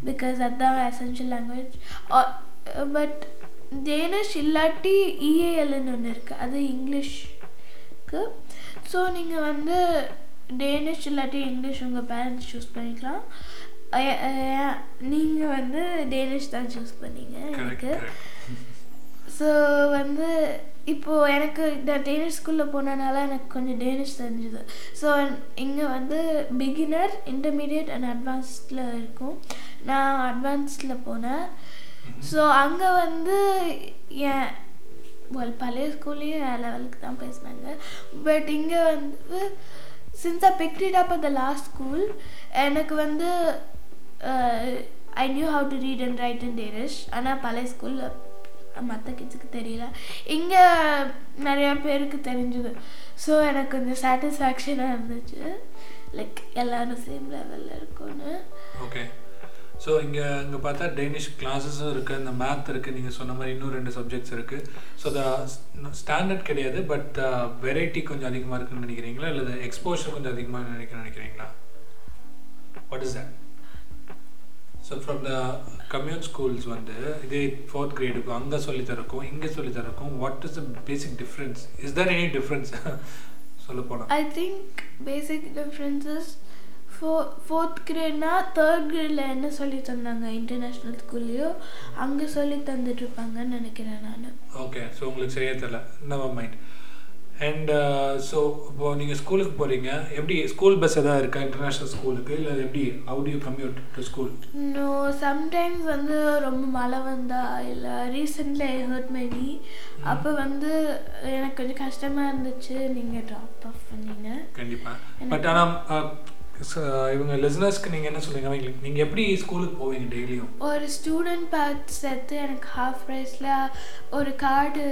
பிகாஸ் அதுதான் எசென்ஷியல் லாங்குவேஜ் பட் டேனிஷ் இல்லாட்டி இஏஎல்னு ஒன்று இருக்குது அது இங்கிலீஷ்க்கு ஸோ நீங்கள் வந்து டேனிஷ் இல்லாட்டி இங்கிலீஷ் உங்கள் பேரண்ட்ஸ் சூஸ் பண்ணிக்கலாம். நீங்கள் வந்து டேனிஷ் தான் சூஸ் பண்ணீங்க எனக்கு. ஸோ வந்து இப்போது எனக்கு இந்த டேனிஷ் ஸ்கூலில் போனனால எனக்கு கொஞ்சம் டேனிஷ் தெரிஞ்சுது. ஸோ இங்கே வந்து பிகினர் இன்டர்மீடியட் அண்ட் அட்வான்ஸ்டில் இருக்கும். நான் அட்வான்ஸ்டில் போனேன். ஸோ அங்கே வந்து என் well பழைய ஸ்கூல்லையும் என் லெவலுக்கு தான் பேசினாங்க. பட் இங்கே வந்து since I picked it up the last school எனக்கு வந்து I knew how to read and write and Danish ஆனால் பழைய ஸ்கூலில் மற்ற கிட்ஸுக்கு தெரியல. இங்கே நிறையா பேருக்கு தெரிஞ்சுது. ஸோ எனக்கு கொஞ்சம் சாட்டிஸ்ஃபேக்ஷனாக இருந்துச்சு. லைக் எல்லோரும் சேம் லெவலில் இருக்கும்னு. ஓகே ஸோ இங்கே இங்கே பார்த்தா டேனிஷ் கிளாஸஸும் இருக்குது இந்த மேத் இருக்குது நீங்கள் சொன்ன மாதிரி இன்னும் ரெண்டு சப்ஜெக்ட்ஸ் இருக்குது ஸோ த ஸ்டாண்டர்ட் கிடையாது பட் வெரைட்டி uh, கொஞ்சம் அதிகமாக இருக்குன்னு நினைக்கிறீங்களா? இல்லை எக்ஸ்போஷர் கொஞ்சம் அதிகமாக நினைக்க நினைக்கிறீங்களா? What is that so from the commune schools வந்து இதே ஃபோர்த் கிரேடுக்கு அங்கே சொல்லி தரக்கும் இங்கே சொல்லி தரக்கும் what is the basic difference is there any difference சொல்ல போனால் ஐ திங்க் பேசிக் டிஃப்ரென்சஸ் ஃபோ ஃபோர்த் கிரேட்னா தேர்ட் கிரேடில் என்ன சொல்லி தந்தாங்க இன்டர்நேஷ்னல் ஸ்கூல்லையோ அங்கே சொல்லி தந்துட்டுருப்பாங்கன்னு நினைக்கிறேன் நான். ஓகே ஸோ உங்களுக்கு சரியா தெரியல. நவர் மைண்ட் அண்ட் ஸோ இப்போ நீங்கள் ஸ்கூலுக்கு போகிறீங்க எப்படி ஸ்கூல் பஸ் எதாவது இருக்கா? இன்டர்நேஷ்னல் ஸ்கூலுக்கு இல்லை எப்படி? How do you commute to school no sometimes வந்து ரொம்ப மழை வந்தா இல்லை ரீசெண்டில் ஐ ஹர்ட் மை நீ அப்போ வந்து எனக்கு கொஞ்சம் கஷ்டமாக இருந்துச்சு. நீங்கள் ட்ராப் ஆஃப் பண்ணீங்க. கண்டிப்பாக பட் ஆனால் இவங்க லிசனர்ஸ்க்கு நீங்கள் என்ன சொல்லுங்க அவங்களுக்கு நீங்கள் எப்படி ஸ்கூலுக்கு போவீங்க டெய்லியும் ஒரு ஸ்டூடெண்ட் பேட்ச் சேர்த்து எனக்கு ஹாஃப் ப்ரைஸில் ஒரு கார்டு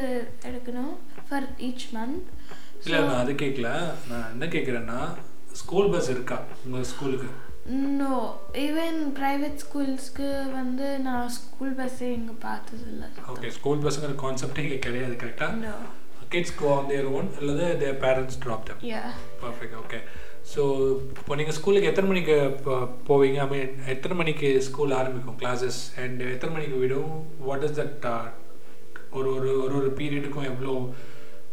எடுக்கணும் ஃபார் ஈச் மந்த் இல்லை நான் அது கேட்கல நான் என்ன கேட்குறேன்னா ஸ்கூல் பஸ் இருக்கா உங்கள் ஸ்கூலுக்கு நோ ஈவன் ப்ரைவேட் ஸ்கூல்ஸ்க்கு வந்து நான் ஸ்கூல் பஸ்ஸே இங்கே பார்த்ததில்ல. ஓகே ஸ்கூல் பஸ்ஸுங்கிற கான்செப்டே இங்கே கிடையாது கரெக்டாக kids go on their own அல்லது their parents drop them perfect okay so இப்போ நீங்கள் ஸ்கூலுக்கு எத்தனை மணிக்கு போவீங்க? ஐ மீன் எத்தனை மணிக்கு ஸ்கூல் ஆரம்பிக்கும் கிளாஸஸ் அண்ட் எத்தனை மணிக்கு விடும்? வாட் இஸ் தட் ஒரு ஒரு ஒரு ஒரு பீரியடுக்கும் எவ்வளோ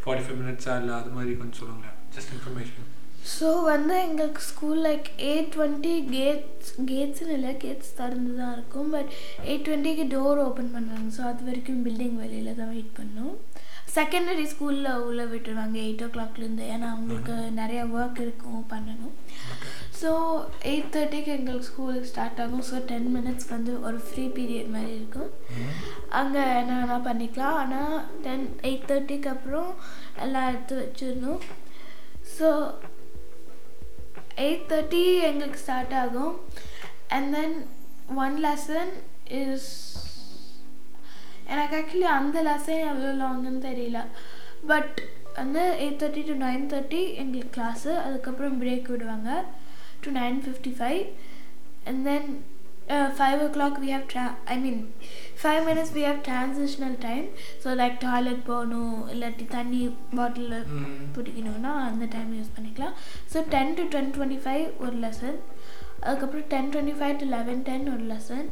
ஃபார்ட்டி ஃபைவ் மினிட்ஸா இல்லை அது மாதிரி கொஞ்சம் சொல்லுங்களேன் ஜஸ்ட் இன்ஃபர்மேஷன் ஸோ வந்து எங்களுக்கு school like eight twenty gates கேட்ஸ்னு இல்லை கேட்ஸ் திறந்து தான் இருக்கும். பட் எயிட் டுவெண்ட்டிக்கு டோர் ஓப்பன் பண்ணுறாங்க ஸோ அது வரைக்கும் பில்டிங் வெளியில் தான் வெயிட் பண்ணோம். செகண்டரி ஸ்கூலில் உள்ளே விட்டுருவாங்க எயிட் ஓ கிளாக்லேருந்து ஏன்னா அவங்களுக்கு நிறைய ஒர்க் இருக்கும் பண்ணணும். ஸோ எயிட் தேர்ட்டிக்கு எங்களுக்கு ஸ்கூலுக்கு ஸ்டார்ட் ஆகும். ஸோ டென் மினிட்ஸ் வந்து ஒரு ஃப்ரீ பீரியட் மாதிரி இருக்கும். அங்கே என்ன வேணால் பண்ணிக்கலாம். ஆனால் டென் எயிட் தேர்ட்டிக்கு அப்புறம் எல்லாம் எடுத்து வச்சிடணும். ஸோ எயிட் தேர்ட்டி எங்களுக்கு ஸ்டார்ட் ஆகும். And then one lesson is எனக்கு ஆக்சுவலி அந்த லெசன் எவ்வளோ லாங்குன்னு தெரியல. பட் வந்து eight thirty to nine thirty எங்களுக்கு கிளாஸு அதுக்கப்புறம் பிரேக் விடுவாங்க. Fifty five and then five o'clock we have draw I mean five minutes we have transitional time so like toilet போகணும் இல்லாட்டி தண்ணி பாட்டிலில் பிடிக்கணும்னா அந்த டைம் யூஸ் பண்ணிக்கலாம். So ten to ten twenty five ஒரு லெசன் அதுக்கப்புறம் ten twenty five to eleven ten ஒரு lesson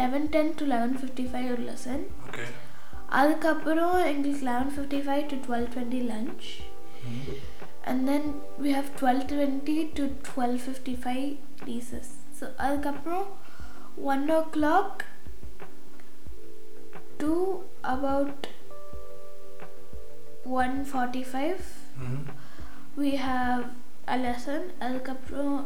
eleven ten to eleven fifty five ஒரு லெசன் அதுக்கப்புறம் எங்களுக்கு eleven fifty five to twelve twenty lunch and then we have twelve twenty to twelve fifty five recess so அதுக்கப்புறம் one o'clock to about one forty five we have a lesson. அதுக்கப்புறம்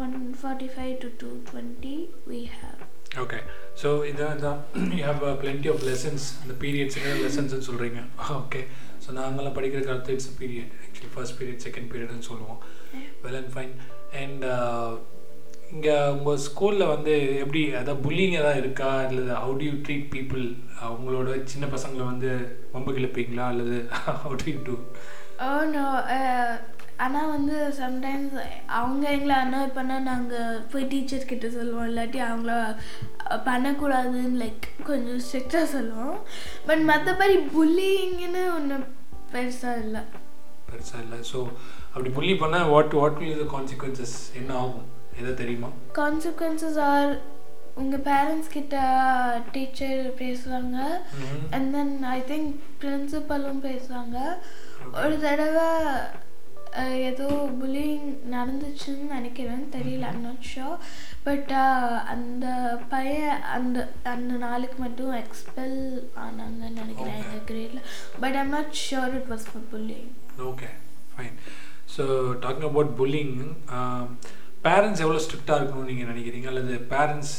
one forty five to two twenty we have. Okay so இதான் தான் you have plenty of lessons அந்த பீரியட்ஸுக்கு லெசன்ஸ்னு சொல்கிறீங்க okay so நாங்களாம் படிக்கிற காலத்து it's period actually first period second பீரியட்னு சொல்லுவோம். வெல் அண்ட் ஃபைன் அண்ட் இங்கே உங்கள் ஸ்கூலில் வந்து எப்படி அதாவது புல்லிங் ஏதாவது இருக்கா? இல்லை how do you treat people அவங்களோட சின்ன பசங்களை வந்து வம்பு கிளப்பீங்களா அல்லது ஹவு டு யூ டூ ஆனால் வந்து சம்டைம்ஸ் அவங்க எங்களை அனாய் பண்ணால் நாங்கள் போய் டீச்சர் கிட்ட சொல்லுவோம். இல்லாட்டி அவங்கள அஹ், பண்ணக்கூடாதுன்னு லைக் கொஞ்சம் ஸ்ட்ரிக்டாக சொல்லுவோம். பட் மற்றபடி புல்லிங்னு ஒன்று பெருசாக இல்லை. பெருசாக இல்லை. ஸோ அப்படி புள்ளி பண்ணால் what what will the consequences என்ன ஆகும்? எதை தெரியுமா? கான்சிக்வன்சஸ் ஆர் உங்கள் பேரண்ட்ஸ் கிட்ட டீச்சர் பேசுவாங்க. அண்ட் தென் ஐ திங்க் பிரின்சிபலும் பேசுவாங்க. ஒரு தடவை ஏதோ புல்லிங் நடந்துச்சுன்னு நினைக்கிறேன். தெரியல ஐம் நாட் ஷோர் பட் அந்த பையன் அந்த அந்த நாளுக்கு மட்டும் எக்ஸ்பெல் ஆனாங்கன்னு நினைக்கிறேன். எங்கள் கிரேடில் but I'm not sure it was for bullying okay fine so talking about bullying parents எவ்வளோ ஸ்ட்ரிக்டாக இருக்கணும்னு நீங்கள் நினைக்கிறீங்க? அல்லது பேரண்ட்ஸ்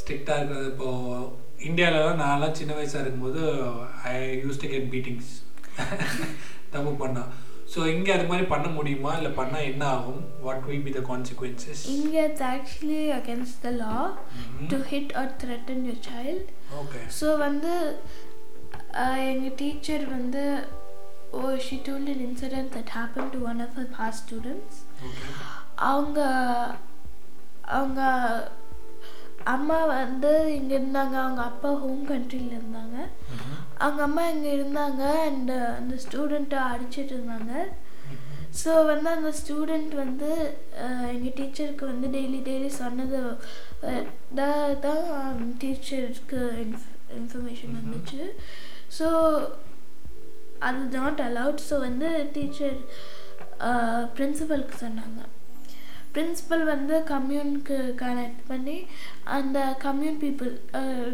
ஸ்ட்ரிக்டாக இருக்கிறது? இப்போது இந்தியாவிலலாம் நான்லாம் சின்ன வயசாக இருக்கும்போது I use to get beatings தப்பு பண்ணா. ஸோ இங்கே அது மாதிரி பண்ண முடியுமா? இல்லை பண்ணால் என்ன ஆகும்? What will be the consequences இங்கே it's actually against the law to hit or threaten your child okay so வந்து எங்கள் டீச்சர் வந்து ஓ she told an incident that happened to one of her past students. Okay அவங்க அவங்க அம்மா வந்து இங்கே இருந்தாங்க. அவங்க அப்பா ஹோம் கண்ட்ரியில் இருந்தாங்க. அவங்க அம்மா இங்கே இருந்தாங்க அண்ட் அந்த ஸ்டூடெண்ட்டை அடிச்சிட்டு இருந்தாங்க. ஸோ வந்து அந்த ஸ்டூடெண்ட் வந்து எங்கள் டீச்சருக்கு வந்து டெய்லி டெய்லி சொன்னது தான் தான் டீச்சருக்கு இன்ஃப் இன்ஃபர்மேஷன் வந்துச்சு. ஸோ அது நாட் அலவுட் ஸோ வந்து டீச்சர் பிரின்சிபலுக்கு சொன்னாங்க. பிரின்சிபல் வந்து கம்யூனுக்கு கனெக்ட் பண்ணி அந்த commune people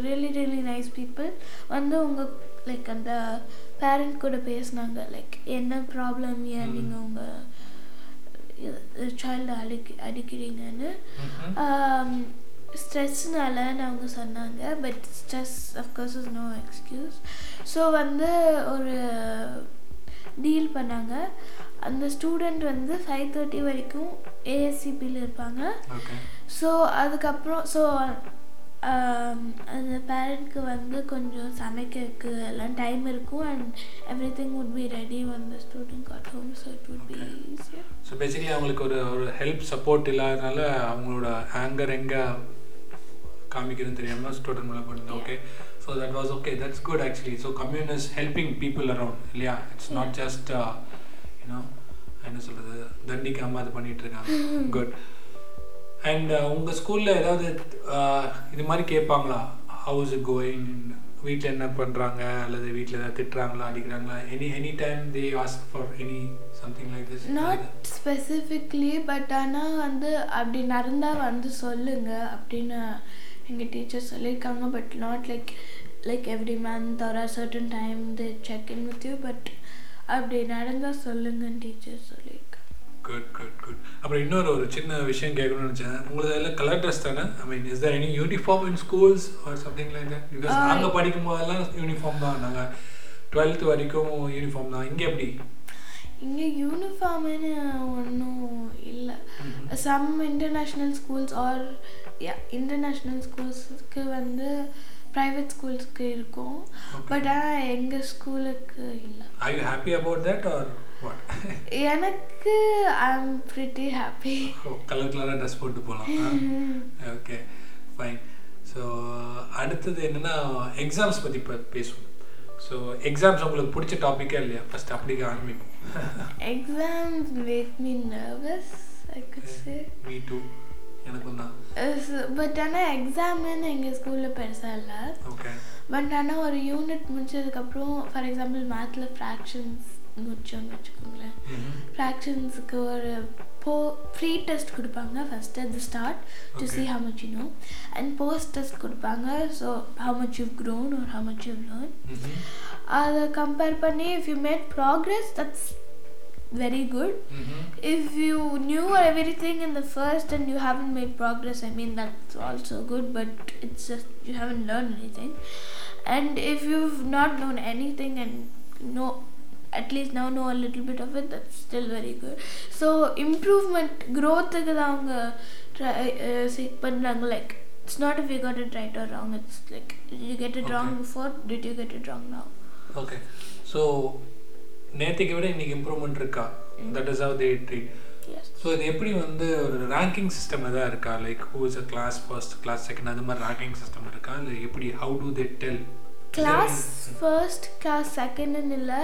really really nice people வந்து உங்கள் லைக் அந்த பேரண்ட் கூட பேசினாங்க லைக் என்ன ப்ராப்ளம் ஏன் நீங்கள் உங்கள் சைல்டு அடிக்க அடிக்கிறீங்கன்னு? ஸ்ட்ரெஸ்னாலன்னு அவங்க சொன்னாங்க but stress of course is no excuse so வந்து ஒரு டீல் பண்ணாங்க. அந்த ஸ்டூடெண்ட் வந்து ஃபைவ் தேர்ட்டி வரைக்கும் ஏஎஸ்சிபியில் இருப்பாங்க. ஸோ அதுக்கப்புறம் ஸோ அந்த பேரண்ட்க்கு வந்து கொஞ்சம் சமைக்கிறதுக்கு எல்லாம் டைம் இருக்கும் and every thing would be ready வந்து student got home so it would be. Easier so basically அவங்களுக்கு ஒரு ஒரு ஹெல்ப் சப்போர்ட் இல்லாதனால அவங்களோட ஆங்கர் எங்கே காமிக்கிறதுன்னு தெரியாமல் ஸ்டூடெண்ட் மேலே பண்ணுங்க okay so that was okay that's good actually so commune is helping people around இல்லையா? It's not just you know என்ன சொல்கிறது தண்டிக்காமல் அது பண்ணிட்டு இருக்காங்க. குட் அண்ட் உங்கள் ஸ்கூலில் ஏதாவது uh, இது மாதிரி கேட்பாங்களா? ஹவுஸ் கோயிங் வீட்டில் என்ன பண்ணுறாங்க அல்லது வீட்டில் ஏதாவது திட்டுறாங்களா? அடிக்கிறாங்களா? Any any time they ask for any something like this not specifically but ஆனால் வந்து அப்படி நடந்தால் வந்து சொல்லுங்க அப்படின்னு எங்கள் டீச்சர் சொல்லியிருக்காங்க. But not like like every month ஒரு certain time the check in with you but அப்படி நடந்தால் சொல்லுங்கன்னு டீச்சர் சொல்லியிருக்காங்க. குட் குட் குட் அப்புறம் இன்னொரு ஒரு சின்ன விஷயம் கேட்கணும்னு நினச்சேன். உங்களுக்கு எல்லாம் கலர் ட்ரெஸ் தானே? I mean is there any uniform in schools are something like that because. நாங்கள் படிக்கும் போதெல்லாம் யூனிஃபார்ம் தான். நாங்கள் டுவெல்த் வரைக்கும் யூனிஃபார்ம் தான். இங்கே எப்படி? இங்கே யூனிஃபார்ம்னு ஒன்றும் இல்லை. Some international schools or international ஸ்கூல்ஸ்க்கு வந்து ப்ரைவேட் ஸ்கூல்ஸ்க்கு இருக்கும். பட் ஆனால் எங்கள் ஸ்கூலுக்கு இல்லை. Are you happy about that or எனக்கு I am pretty happy colour கலராக ட்ரெஸ் போட்டு போகலாம் ஓகே ஃபைன் ஸோ அடுத்தது என்னென்னா எக்ஸாம்ஸ் பற்றி இப்போ பேசுவோம். ஸோ எக்ஸாம்ஸ் உங்களுக்கு பிடிச்ச டாப்பிக்கே இல்லையா? ஃபஸ்ட் அப்படி ஆரம்பிப்போம். Exams make me nervous I could say me too எனக்கும் தான். பட் ஆனால் எக்ஸாம்னு எங்கள் ஸ்கூலில் பெருசாக இல்லை. ஓகே பட் ஆனால் ஒரு யூனிட் முடிச்சதுக்கப்புறம் ஃபார் எக்ஸாம்பிள் மேத்தில் ஃப்ராக்ஷன்ஸ் முடிச்சோன்னு வச்சுக்கோங்களேன் ஃப்ராக்ஷன்ஸுக்கு ஒரு போ ப்ரீ டெஸ்ட் கொடுப்பாங்க first at the start to Okay. See how much you know and post test கொடுப்பாங்க so how much you've grown or how much you've learned அதை கம்பேர் பண்ணி if you made progress that's very good if you knew everything in the first and you haven't made progress i mean that's also good but it's just you haven't learned anything and if you've not known anything and know at least now know a little bit of it that's still very good so improvement growth அவங்க seek பண்றாங்க like it's not if you got it right or wrong it's like did you get it wrong Okay. before did you get it wrong now okay so நேற்றுக்கு விட இன்னைக்கு improvement இருக்கா that is how they treat yes so இது எப்படி வந்து ஒரு ranking system எதாவது இருக்கா like who is a class first class second அது மாதிரி ரேங்கிங் சிஸ்டம் இருக்கா இல்லை எப்படி how do they tell class first class செகண்டுன்னு இல்லை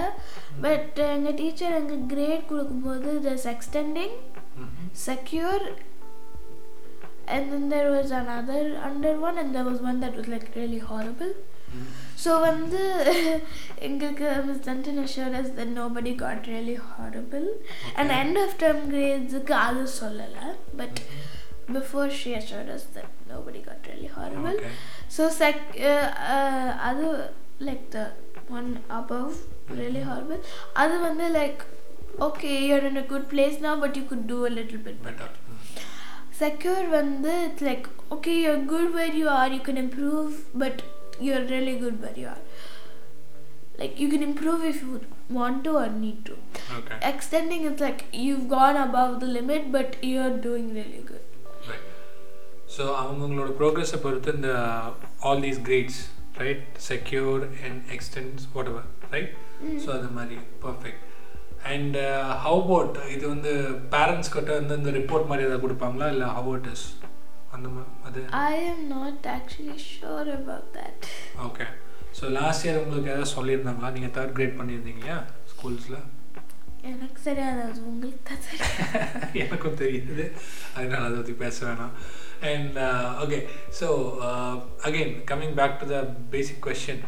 பட் எங்கள் டீச்சர் எங்கள் கிரேட் கொடுக்கும்போது thus extending secure and then there was another under one and there was one that was like really horrible so வந்து எங்களுக்கு Miss Tandon assured us that nobody got really horrible and end of term grades-க்கு அது சொல்லலை but before she assured us that nobody got really horrible okay So sec uh, uh, other like the one above really horrible. Other one they like okay you're in a good place now but you could do a little bit better. Hmm. Secure one it's like okay you're good where you are you can improve but you're really good where you are. Like you can improve if you want to or need to. Okay. Extending it's like you've gone above the limit but you're doing really good. So அவங்கவுங்களோட ப்ரோக்ரஸை பொறுத்து இந்த all these grades right secure and extends whatever right so அது மாதிரி perfect and how about இது வந்து parents கிட்ட வந்து இந்த ரிப்போர்ட் மாதிரி ஏதாவது கொடுப்பாங்களா? இல்லை ஹவு இட் இஸ் அந்த அது? I am not actually sure about that. Okay so last year உங்களுக்கு ஏதாவது சொல்லியிருந்தாங்களா? நீங்கள் தேர்ட் கிரேட் பண்ணியிருந்தீங்க ஸ்கூல்ஸில் எனக்கு தெரியாது அது உங்களுக்கு தான் தெரியும் எனக்கும் தெரியுது அதனால அதை பற்றி பேச வேணாம் and okay so again coming back to the basic question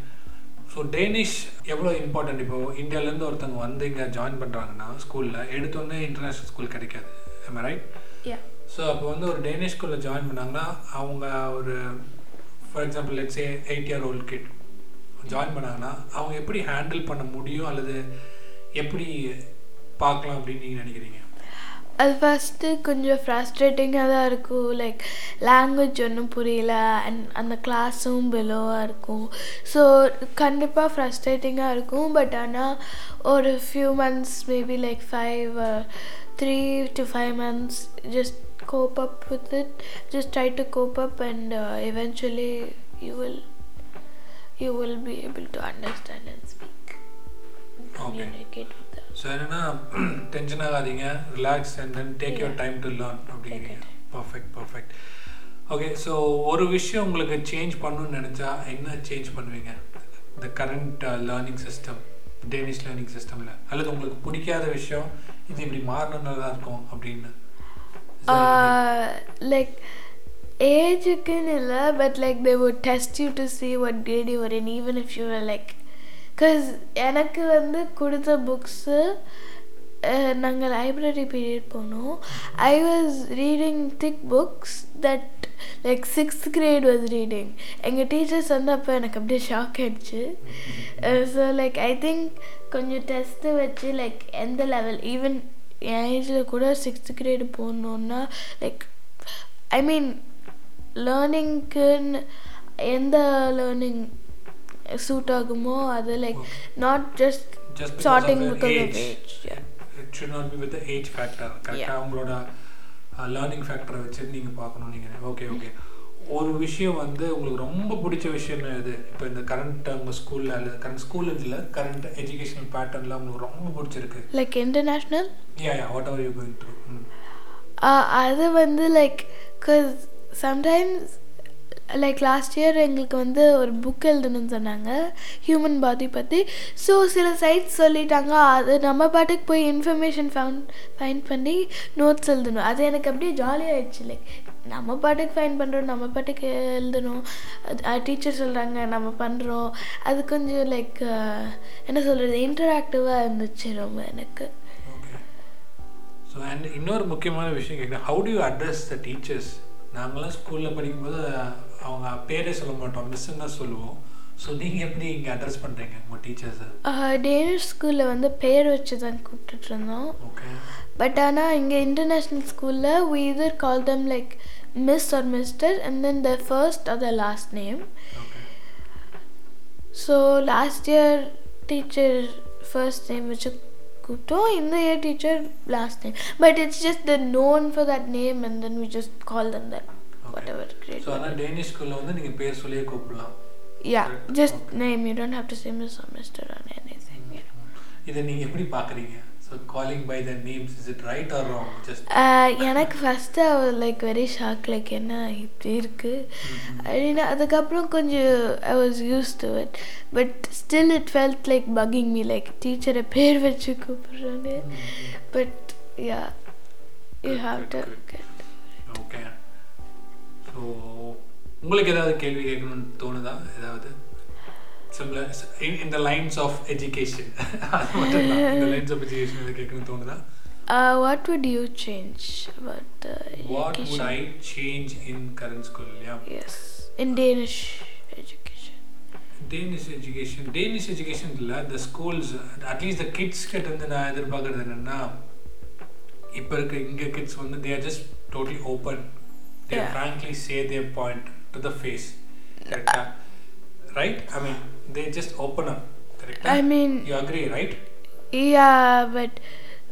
so Danish எவ்வளோ இம்பார்ட்டன்ட் இப்போ இந்தியாவிலேருந்து ஒருத்தவங்க வந்து இங்கே ஜாயின் பண்ணுறாங்கன்னா ஸ்கூலில் எடுத்தோடனே இன்டர்நேஷ்னல் ஸ்கூல் கிடைக்காது. I right. ஸோ அப்போ வந்து ஒரு டேனிஷ் ஸ்கூலில் ஜாயின் பண்ணாங்கன்னா அவங்க ஒரு for example let's eight year old kid join பண்ணாங்கன்னா அவங்க எப்படி ஹேண்டில் பண்ண முடியும்? அல்லது எப்படி பார்க்கலாம் அப்படின்னு நீங்கள் நினைக்கிறீங்க? அது ஃபஸ்ட்டு கொஞ்சம் ஃப்ரஸ்ட்ரேட்டிங்காக தான் இருக்கும். லைக் லாங்குவேஜ் ஒன்றும் புரியல. அண்ட் அந்த கிளாஸும் பிலோவாக இருக்கும். ஸோ கண்டிப்பாக ஃப்ரஸ்ட்ரேட்டிங்காக இருக்கும். பட் ஆனால் ஒரு few months maybe like five three to five months just cope up with it just try to cope up and eventually you will you will be able to understand and speak Okay. So என்னன்னா tension ஆகாதீங்க. Relax and then take your. Time to learn அப்படிங்கிறீங்க. Perfect perfect okay so ஒரு விஷயம் உங்களுக்கு change பண்ணணும்னு நினச்சா என்ன change பண்ணுவீங்க? The current learning system Danish learning சிஸ்டமில் அல்லது உங்களுக்கு பிடிக்காத விஷயம் இது இப்படி மாறினா தான் இருக்கும் அப்படின்னு. Like ஏஜுக்குன்னு இல்லை but like they would test you to see what grade you were in even if you were because எனக்கு வந்து கொடுத்த புக்ஸு நாங்கள் லைப்ரரி பீரியட் போனோம். I was reading thick books that like sixth grade was reading எங்கள் teachers வந்து அப்போ எனக்கு அப்படியே ஷாக் ஆயிடுச்சு. ஸோ லைக் ஐ திங்க் கொஞ்சம் டெஸ்ட்டு வச்சு லைக் எந்த லெவல் ஈவன் என் ஏஜில் கூட சிக்ஸ்த் கிரேடு போகணுன்னா லைக் ஐ மீன் லேர்னிங்க்குன்னு எந்த லேர்னிங் சூட் ஆகுமோ? அது like not just. It should not be with the age factor. கரெக்டாக Yeah. அவங்களோட லேர்னிங் ஃபேக்டரை வச்சு நீங்கள் பார்க்கணும் நீங்கள் ஓகே ஓகே ஒரு விஷயம் வந்து உங்களுக்கு ரொம்ப பிடிச்ச விஷயம்னு எது? இப்போ இந்த கரண்ட் உங்கள் ஸ்கூலில் அல்லது கரண்ட் ஸ்கூல் இல்லை கரண்ட் எஜுகேஷனல் பேட்டர்னில் உங்களுக்கு ரொம்ப பிடிச்சிருக்கு. Like international yeah yeah whatever you going through அது வந்து like sometimes like last year எங்களுக்கு வந்து ஒரு புக் எழுதணும்னு சொன்னாங்க ஹியூமன் பாடி பற்றி ஸோ சில சைட்ஸ் சொல்லிட்டாங்க அது நம்ம பாட்டுக்கு போய் இன்ஃபர்மேஷன் ஃபவுண்ட் ஃபைண்ட் பண்ணி நோட்ஸ் எழுதணும். அது எனக்கு அப்படியே ஜாலியாகிடுச்சு லைக் நம்ம பாட்டுக்கு ஃபைன் பண்ணுறோம் நம்ம பாட்டுக்கு எழுதணும். டீச்சர் சொல்கிறாங்க நம்ம பண்ணுறோம் அது கொஞ்சம் லைக் என்ன சொல்கிறது இன்டராக்டிவாக இருந்துச்சு ரொம்ப எனக்கு. ஸோ அண்ட் இன்னொரு முக்கியமான விஷயம் கேட்குறேன். How do you address the teachers நாங்களாம் ஸ்கூலில் படிக்கும்போது அவங்க பேரே சொல்ல மாட்டோம் மிஸ்ஸுன்னு தான் சொல்லுவோம். ஸோ நீங்கள் எப்படி இங்கே அட்ரஸ் பண்ணுறீங்க உங்கள் டீச்சர்ஸை டேனிஷ் ஸ்கூலில் வந்து பேர் வச்சு தான் கூப்பிட்டுட்டு இருந்தோம். ஓகே பட் ஆனால் இங்கே இன்டர்நேஷ்னல் ஸ்கூலில் we either call them like miss or mister and then the first or the last name. Okay so last year teacher first name வச்சு கூப்பிட்டோம் இந்த year teacher last name but it's just the known for that name and then we just call them that whatever grade so ஆனால் Danish ஸ்கூலில் வந்து நீங்கள் பேர் சொல்லியே கூப்பிடலாம். Yeah Correct. Just Okay. Name you don't have to say miss or mister on anything yeah. இதை நீங்கள் எப்படி பார்க்குறீங்க so calling by the names is it right or wrong just ah எனக்கு ஃபஸ்ட்டு அவர் லைக் வெரி ஷாக் லைக் என்ன இப்படி இருக்குது அப்படின்னு அதுக்கப்புறம் கொஞ்சம் I was use to it but still it felt like bugging me like டீச்சரை பேர் வச்சு கூப்பிடுறாங்க but yeah you Good, have to உங்களுக்கு ஏதாவது கேள்வி கேட்கணும்னு தோணுதா? ஏதாவது? சிம்பிளாக இந்த லைன்ஸ் ஆஃப் எஜுகேஷன் அது மட்டும் தான் இந்த லைன்ஸ் ஆஃப் எஜுகேஷன் எதாவது கேட்கணும்னு தோணுதா? What would you change about what would I education change in current school இல்லையா yes in Danish education Danish education Danish education இல்லை. இந்த ஸ்கூல்ஸ் அட்லீஸ்ட் த கிட்ஸ் கிட்ட இருந்து நான் எதிர்பார்க்கறது என்னன்னா இப்போ இருக்க இங்கே கிட்ஸ் வந்து they are just totally open they Yeah. Frankly say they point to the face. Correct? Ah? right? I mean, they just open up. Correct? Ah? I mean, you agree, right? Yeah, but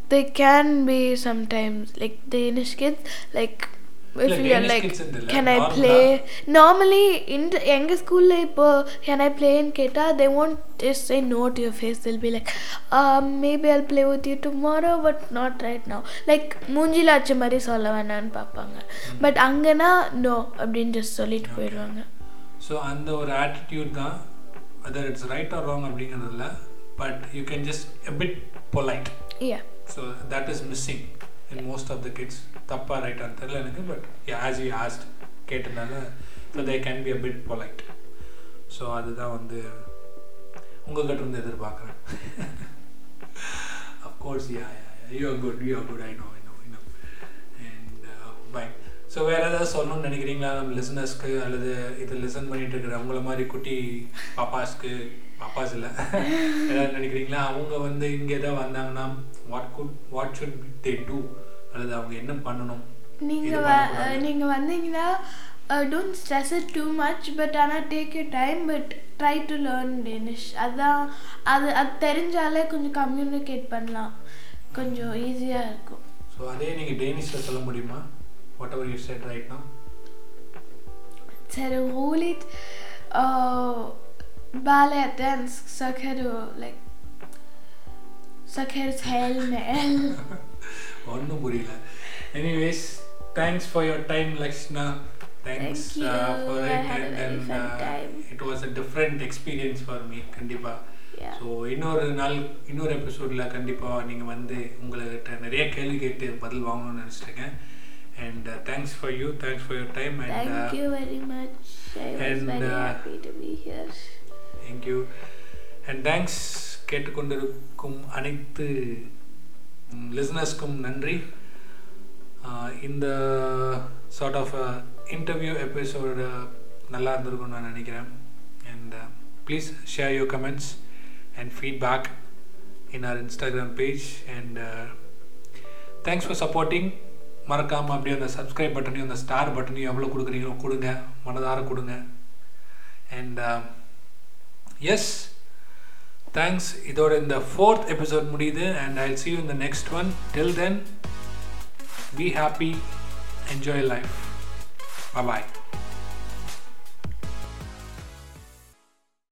they can be sometimes like Danish kids, like if இல்ல, you're Danish like, kids ன்னு இல்ல, can I normal-ஆ. play? Normally, in the எங்க ஸ்கூல்ல இப்போ can I play in கேட்டா they won't just say no to your face. They'll be like, um, maybe I'll play with you tomorrow, but not right now. Like மூஞ்சில அடிச்ச மாதிரி சொல்ல வேணாம்னு பார்ப்பாங்க பட் அங்கன்னா நோ அப்படின்னு just சொல்லிட்டு. போயிடுவாங்க ஸோ அந்த ஒரு ஆட்டிடியூட் தான் other it's right or wrong அப்படிங்கிறது இல்லை but you can just a bit polite yeah so that is missing in most of the kids தப்பாக ரைட்டான்னு தெரில எனக்கு பட் ஆஸ் யூ ஆஸ்ட் கேட்டதுனால so they can be a bit polite so அதுதான் வந்து உங்ககிட்ட இருந்து எதிர்பார்க்குறேன். Of course yeah you are good you are good I know I know I know and bye so வேறு ஏதாவது சொல்லணும்னு நினைக்கிறீங்களா? நம்ம லிசனர்ஸ்க்கு அல்லது இதை லிசன் பண்ணிட்டு இருக்கிற அவங்கள மாதிரி குட்டி பாப்பாஸ்க்கு பாப்பாஸ் இல்லை. ஏதாவது நினைக்கிறீங்களா? அவங்க வந்து இங்கே ஏதாவது வந்தாங்கன்னா what could what should they do அல்லது அவங்க என்ன பண்ணணும்? நீங்க இது வ- பண்ணக்கூடாது. அஹ் நீங்க வந்தீங்கன்னா don't stress it too much but ஆனால் take you time but try to learn Danish அதான் அது அது தெரிஞ்சாலே கொஞ்சம் கம்யூனிகேட் பண்ணலாம். கொஞ்சம் ஈஸியாக இருக்கும். ஸோ அதே நீங்கள் டேனிஷில் சொல்ல முடியுமா? Whatever you said right சரி lære dansk, så kan du like med alle. ஒன்றும் புரியல anyways thanks for your time Lakshna thanks Thank you. uh, for I it had a and very then fun uh, time. it was a different experience for me கண்டிப்பா Yeah. ஸோ இன்னொரு நாள் இன்னொரு எபிசோடில் கண்டிப்பாக நீங்கள் வந்து உங்கள்கிட்ட நிறைய கேள்வி கேட்டு பதில் வாங்கணும்னு நினச்சிருக்கேன் and thanks for you thanks for your time Thank and you very much. I was and, very uh, happy to be here. Thank you and thanks கேட்டுக்கொண்டிருக்கும் அனைத்து லிசனர்ஸ்க்கும் நன்றி. இந்த சார்ட் ஆஃப் இன்டர்வியூ எபிசோடு நல்லா இருந்திருக்கும்னு நான் நினைக்கிறேன். And please share your comments and feedback in our Instagram page and thanks for supporting மறக்காமல் அப்படியே அந்த சப்ஸ்கிரைப் பட்டனையும் அந்த ஸ்டார் பட்டனையும் எவ்வளோ கொடுக்குறீங்களோ கொடுங்க. மனதார கொடுங்க. அண்ட் எஸ் தேங்க்ஸ் இதோட இந்த ஃபோர்த் எபிசோட் முடியுது அண்ட் ஐ சி யூ இந்த next one till then be happy enjoy life bye